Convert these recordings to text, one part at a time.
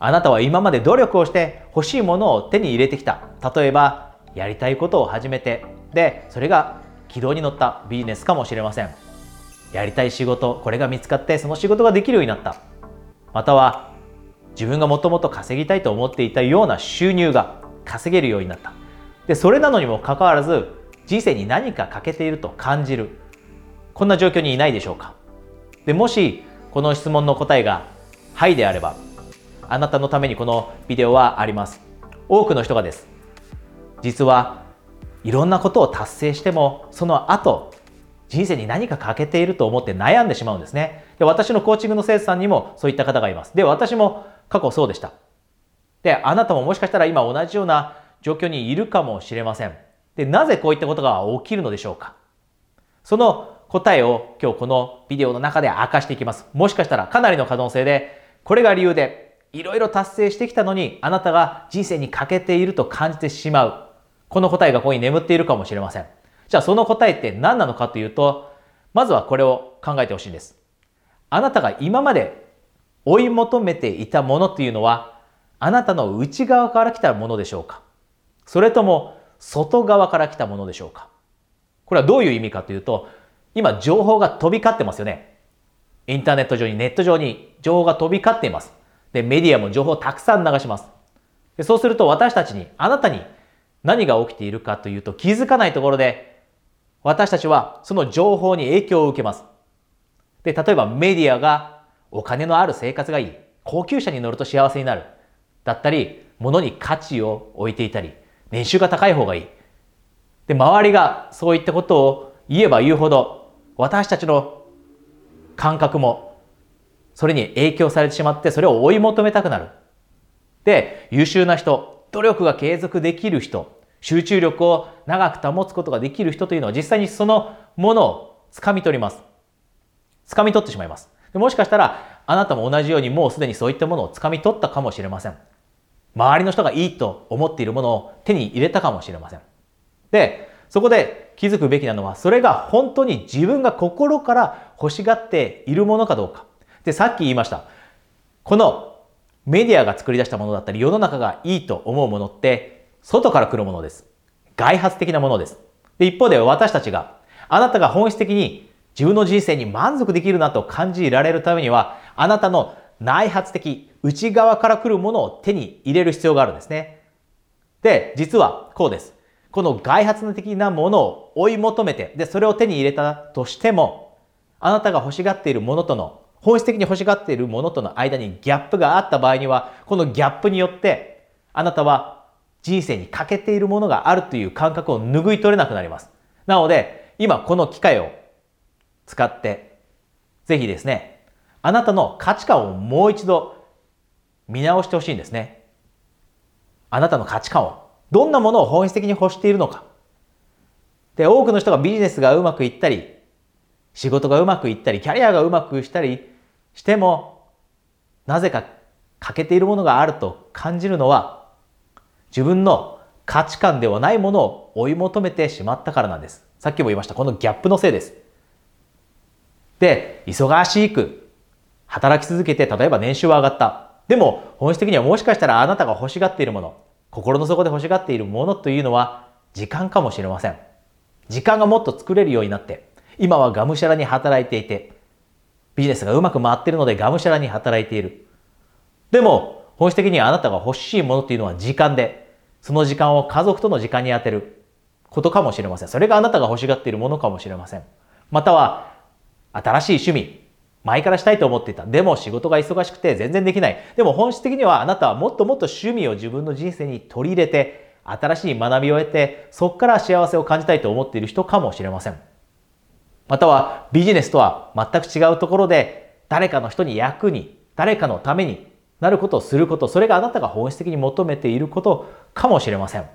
あなたは今まで努力をして欲しいものを手に入れてきた。例えば、やりたいことを始めて、で、それが軌道に乗ったビジネスかもしれません。やりたい仕事、これが見つかってその仕事ができるようになった。または、自分がもともと稼ぎたいと思っていたような収入が稼げるようになった。で、それなのにもかかわらず、人生に何か欠けていると感じる。こんな状況にいないでしょうか。で、もし、この質問の答えが、はいであれば、あなたのためにこのビデオはあります。多くの人がです。実はいろんなことを達成しても、その後、人生に何か欠けていると思って悩んでしまうんですね。で、私のコーチングの生徒さんにもそういった方がいます。で、私も過去そうでした。で、あなたももしかしたら今同じような状況にいるかもしれません。で、なぜこういったことが起きるのでしょうかその答えを今日このビデオの中で明かしていきます。もしかしたらかなりの可能性で、これが理由でいろいろ達成してきたのに、あなたが人生に欠けていると感じてしまう。この答えがここに眠っているかもしれません。じゃあその答えって何なのかというと、まずはこれを考えてほしいんです。あなたが今まで追い求めていたものというのは、あなたの内側から来たものでしょうか？それとも外側から来たものでしょうか？これはどういう意味かというと、今情報が飛び交ってますよね。インターネット上に、ネット上に情報が飛び交っています。で、メディアも情報をたくさん流します。でそうすると私たちに、あなたに何が起きているかというと気づかないところで、私たちはその情報に影響を受けます。で、例えばメディアがお金のある生活がいい。高級車に乗ると幸せになる。だったり、物に価値を置いていたり、年収が高い方がいい。で、周りがそういったことを言えば言うほど、私たちの感覚もそれに影響されてしまってそれを追い求めたくなる。で、優秀な人、努力が継続できる人、集中力を長く保つことができる人というのは実際にそのものを掴み取ります。掴み取ってしまいます。でもしかしたらあなたも同じようにもうすでにそういったものを掴み取ったかもしれません。周りの人がいいと思っているものを手に入れたかもしれません。で、そこで気づくべきなのは、それが本当に自分が心から欲しがっているものかどうか。で、さっき言いました。このメディアが作り出したものだったり、世の中がいいと思うものって、外から来るものです。外発的なものです。で、一方で私たちが、あなたが本質的に自分の人生に満足できるなと感じられるためには、あなたの内発的、内側から来るものを手に入れる必要があるんですね。で、実はこうです。この外発的なものを追い求めて、で、それを手に入れたとしても、あなたが欲しがっているものとの本質的に欲しがっているものとの間にギャップがあった場合には、このギャップによって、あなたは人生に欠けているものがあるという感覚を拭い取れなくなります。なので、今この機会を使って、ぜひですね、あなたの価値観をもう一度見直してほしいんですね。あなたの価値観を。どんなものを本質的に欲しているのか。で、多くの人がビジネスがうまくいったり、仕事がうまくいったり、キャリアがうまくしたりしても、なぜか欠けているものがあると感じるのは、自分の価値観ではないものを追い求めてしまったからなんです。さっきも言いました。このギャップのせいです。で、忙しく働き続けて、例えば年収は上がった。でも、本質的にはもしかしたらあなたが欲しがっているもの、心の底で欲しがっているものというのは、時間かもしれません。時間がもっと作れるようになって、今はがむしゃらに働いていて、ビジネスがうまく回っているのでがむしゃらに働いている。でも、本質的にはあなたが欲しいものっていうのは時間で、その時間を家族との時間に当てることかもしれません。それがあなたが欲しがっているものかもしれません。または、新しい趣味、前からしたいと思っていた。でも仕事が忙しくて全然できない。でも本質的にはあなたはもっともっと趣味を自分の人生に取り入れて、新しい学びを得て、そこから幸せを感じたいと思っている人かもしれません。またはビジネスとは全く違うところで誰かの人に役に、誰かのためになることをすること、それがあなたが本質的に求めていることかもしれません。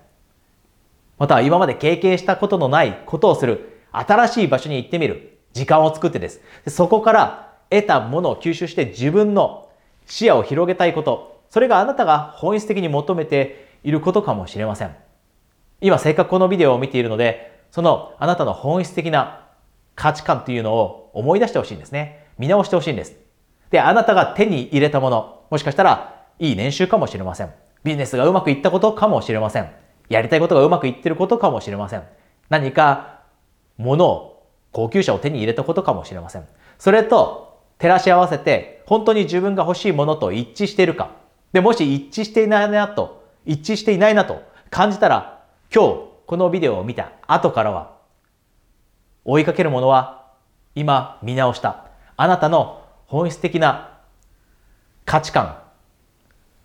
または今まで経験したことのないことをする、新しい場所に行ってみる、時間を作ってです。そこから得たものを吸収して自分の視野を広げたいこと、それがあなたが本質的に求めていることかもしれません。今せっかくこのビデオを見ているので、そのあなたの本質的な価値観っていうのを思い出してほしいんですね。見直してほしいんです。で、あなたが手に入れたもの、もしかしたらいい年収かもしれません。ビジネスがうまくいったことかもしれません。やりたいことがうまくいってることかもしれません。何か物を、高級車を手に入れたことかもしれません。それと照らし合わせて本当に自分が欲しいものと一致しているか。で、もし一致していないなと、一致していないなと感じたら、今日このビデオを見た後からは、追いかけるものは今見直した。あなたの本質的な価値観、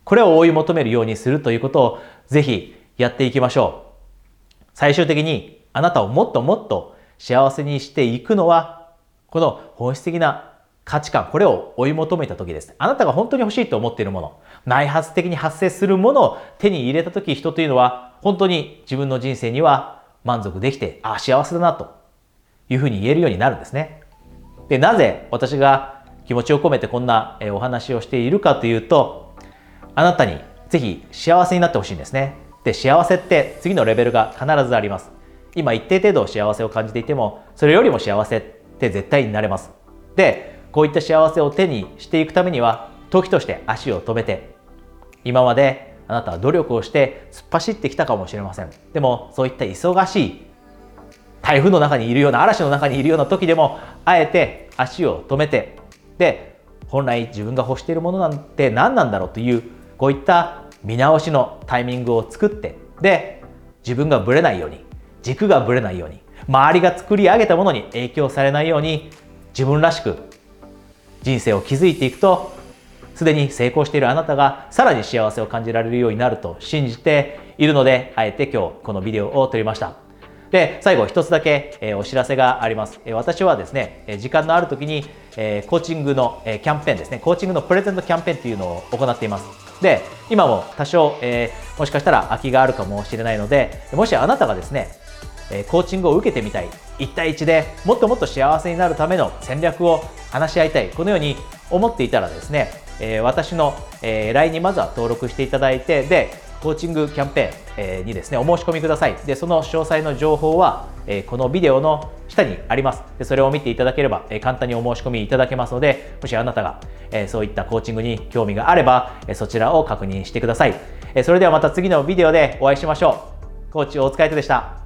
これを追い求めるようにするということをぜひやっていきましょう。最終的にあなたをもっともっと幸せにしていくのは、この本質的な価値観、これを追い求めた時です。あなたが本当に欲しいと思っているもの、内発的に発生するものを手に入れた時、人というのは本当に自分の人生には満足できて、ああ、幸せだなというふうに言えるようになるんですね。で、なぜ私が気持ちを込めてこんなお話をしているかというと、あなたにぜひ幸せになってほしいんですね。で、幸せって次のレベルが必ずあります。今一定程度幸せを感じていても、それよりも幸せって絶対になれます。で、こういった幸せを手にしていくためには、時として足を止めて、今まであなたは努力をして突っ走ってきたかもしれません。でも、そういった忙しい台風の中にいるような嵐の中にいるような時でもあえて足を止めてで本来自分が欲しているものなんて何なんだろうというこういった見直しのタイミングを作ってで自分がぶれないように軸がぶれないように周りが作り上げたものに影響されないように自分らしく人生を築いていくとすでに成功しているあなたがさらに幸せを感じられるようになると信じているのであえて今日このビデオを撮りました。で、最後一つだけ、え、お知らせがあります。え、私はですね、え時間のある時に、えコーチングの、えキャンペーンですね、コーチングのプレゼントキャンペーンっていうのを行っています。で、今も多少、えもしかしたら空きがあるかもしれないので、もしあなたがですね、えコーチングを受けてみたい、1対1でもっともっと幸せになるための戦略を話し合いたい、このように思っていたらですね、え私の、え LINE にまずは登録していただいて、で、コーチングキャンペーンにですね、お申し込みください。で、その詳細の情報は、このビデオの下にあります。でそれを見ていただければ、簡単にお申し込みいただけますので、もしあなたがそういったコーチングに興味があれば、そちらを確認してください。それではまた次のビデオでお会いしましょう。コーチ大塚愛人でした。